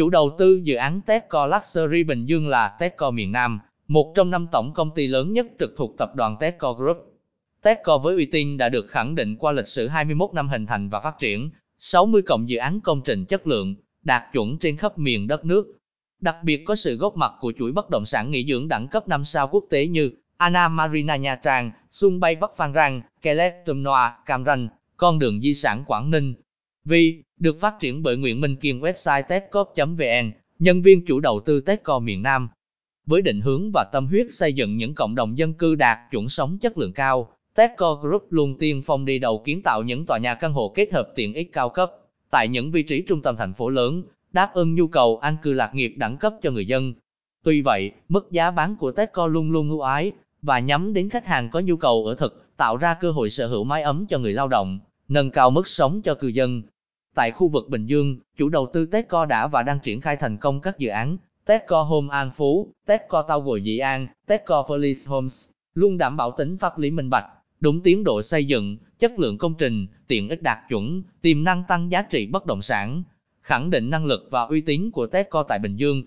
Chủ đầu tư dự án Techco Luxury Bình Dương là Techco miền Nam, một trong năm tổng công ty lớn nhất trực thuộc tập đoàn Techco Group. Techco với uy tín đã được khẳng định qua lịch sử 21 năm hình thành và phát triển, 60 cộng dự án công trình chất lượng, đạt chuẩn trên khắp miền đất nước. Đặc biệt có sự góp mặt của chuỗi bất động sản nghỉ dưỡng đẳng cấp 5 sao quốc tế như Anna Marina Nha Trang, Sung Bay Bắc Phan Rang, Kelet Tum Noa, Cam Ranh, con đường di sản Quảng Ninh. Vì được phát triển bởi Nguyễn Minh Kiên website techcop.vn, nhân viên chủ đầu tư Techco miền Nam. Với định hướng và tâm huyết xây dựng những cộng đồng dân cư đạt chuẩn sống chất lượng cao, Techco Group luôn tiên phong đi đầu kiến tạo những tòa nhà căn hộ kết hợp tiện ích cao cấp tại những vị trí trung tâm thành phố lớn, đáp ứng nhu cầu an cư lạc nghiệp đẳng cấp cho người dân. Tuy vậy, mức giá bán của Techco luôn luôn ưu ái và nhắm đến khách hàng có nhu cầu ở thực, tạo ra cơ hội sở hữu mái ấm cho người lao động, nâng cao mức sống cho cư dân. Tại khu vực Bình Dương, chủ đầu tư Techco đã và đang triển khai thành công các dự án Techco Home An Phú, Techco Tower Dị An, Techco Police Homes, luôn đảm bảo tính pháp lý minh bạch, đúng tiến độ xây dựng, chất lượng công trình, tiện ích đạt chuẩn, tiềm năng tăng giá trị bất động sản, khẳng định năng lực và uy tín của Techco tại Bình Dương.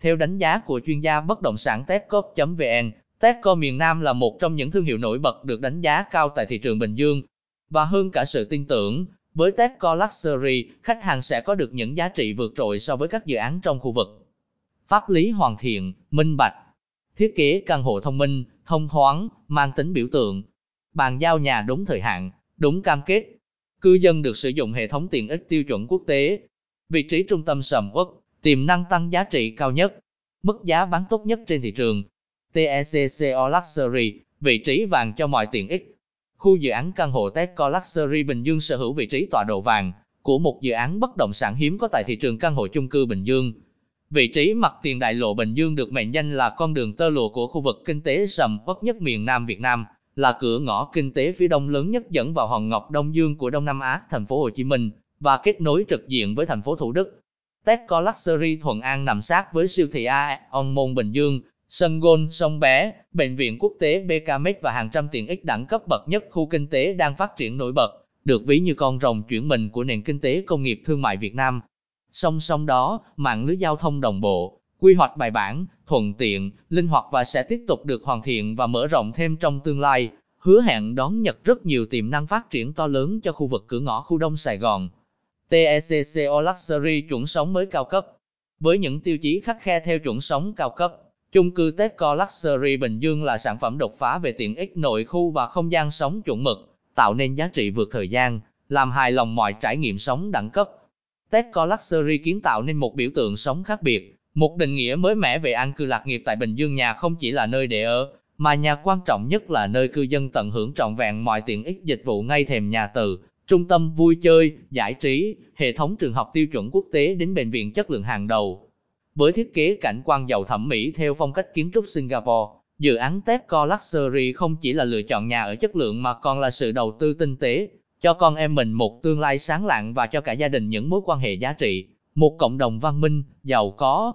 Theo đánh giá của chuyên gia bất động sản Techco.vn, Techco miền Nam là một trong những thương hiệu nổi bật được đánh giá cao tại thị trường Bình Dương. Và hơn cả sự tin tưởng, với Techco Luxury, khách hàng sẽ có được những giá trị vượt trội so với các dự án trong khu vực. Pháp lý hoàn thiện, minh bạch. Thiết kế căn hộ thông minh, thông thoáng, mang tính biểu tượng. Bàn giao nhà đúng thời hạn, đúng cam kết. Cư dân được sử dụng hệ thống tiện ích tiêu chuẩn quốc tế. Vị trí trung tâm sầm uất, tiềm năng tăng giá trị cao nhất. Mức giá bán tốt nhất trên thị trường. TECCO Luxury, vị trí vàng cho mọi tiện ích. Khu dự án căn hộ Techco Luxury Bình Dương sở hữu vị trí tọa độ vàng của một dự án bất động sản hiếm có tại thị trường căn hộ chung cư Bình Dương. Vị trí mặt tiền đại lộ Bình Dương được mệnh danh là con đường tơ lụa của khu vực kinh tế sầm uất nhất miền Nam Việt Nam, là cửa ngõ kinh tế phía đông lớn nhất dẫn vào hòn ngọc Đông Dương của Đông Nam Á, thành phố Hồ Chí Minh và kết nối trực diện với thành phố Thủ Đức. Techco Luxury Thuận An nằm sát với siêu thị Aeon Môn Bình Dương, sân golf sông Bé, bệnh viện quốc tế BKMX và hàng trăm tiện ích đẳng cấp bậc nhất khu kinh tế đang phát triển nổi bật, được ví như con rồng chuyển mình của nền kinh tế công nghiệp thương mại Việt Nam. Song song đó, mạng lưới giao thông đồng bộ, quy hoạch bài bản, thuận tiện, linh hoạt và sẽ tiếp tục được hoàn thiện và mở rộng thêm trong tương lai, hứa hẹn đón nhận rất nhiều tiềm năng phát triển to lớn cho khu vực cửa ngõ khu Đông Sài Gòn. TECCO Luxury chuẩn sống mới cao cấp. Với những tiêu chí khắc khe theo chuẩn sống cao cấp, chung cư Techco Luxury Bình Dương là sản phẩm đột phá về tiện ích nội khu và không gian sống chuẩn mực, tạo nên giá trị vượt thời gian, làm hài lòng mọi trải nghiệm sống đẳng cấp. Techco Luxury kiến tạo nên một biểu tượng sống khác biệt, một định nghĩa mới mẻ về an cư lạc nghiệp tại Bình Dương nhà không chỉ là nơi để ở, mà nhà quan trọng nhất là nơi cư dân tận hưởng trọn vẹn mọi tiện ích dịch vụ ngay thềm nhà từ, trung tâm vui chơi, giải trí, hệ thống trường học tiêu chuẩn quốc tế đến bệnh viện chất lượng hàng đầu. Với thiết kế cảnh quan giàu thẩm mỹ theo phong cách kiến trúc Singapore, dự án Tepco Luxury không chỉ là lựa chọn nhà ở chất lượng mà còn là sự đầu tư tinh tế, cho con em mình một tương lai sáng lạng và cho cả gia đình những mối quan hệ giá trị, một cộng đồng văn minh, giàu có.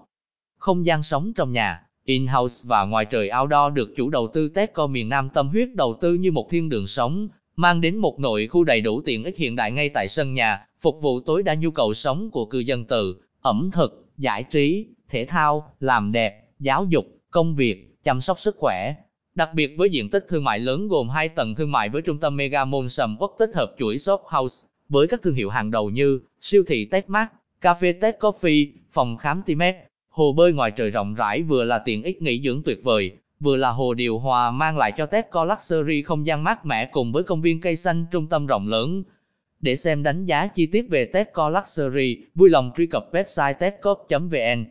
Không gian sống trong nhà, in-house và ngoài trời outdoor được chủ đầu tư Tepco miền Nam tâm huyết đầu tư như một thiên đường sống, mang đến một nội khu đầy đủ tiện ích hiện đại ngay tại sân nhà, phục vụ tối đa nhu cầu sống của cư dân từ ẩm thực, giải trí, thể thao, làm đẹp, giáo dục, công việc, chăm sóc sức khỏe. Đặc biệt với diện tích thương mại lớn gồm 2 tầng thương mại với trung tâm Mega Mall sầm uất tích hợp chuỗi shop house với các thương hiệu hàng đầu như siêu thị Techmart, cà phê Tech Coffee, phòng khám Timex, hồ bơi ngoài trời rộng rãi vừa là tiện ích nghỉ dưỡng tuyệt vời, vừa là hồ điều hòa mang lại cho Tesco Luxury không gian mát mẻ cùng với công viên cây xanh trung tâm rộng lớn. Để xem đánh giá chi tiết về Tesco Luxury, vui lòng truy cập website techcop.vn.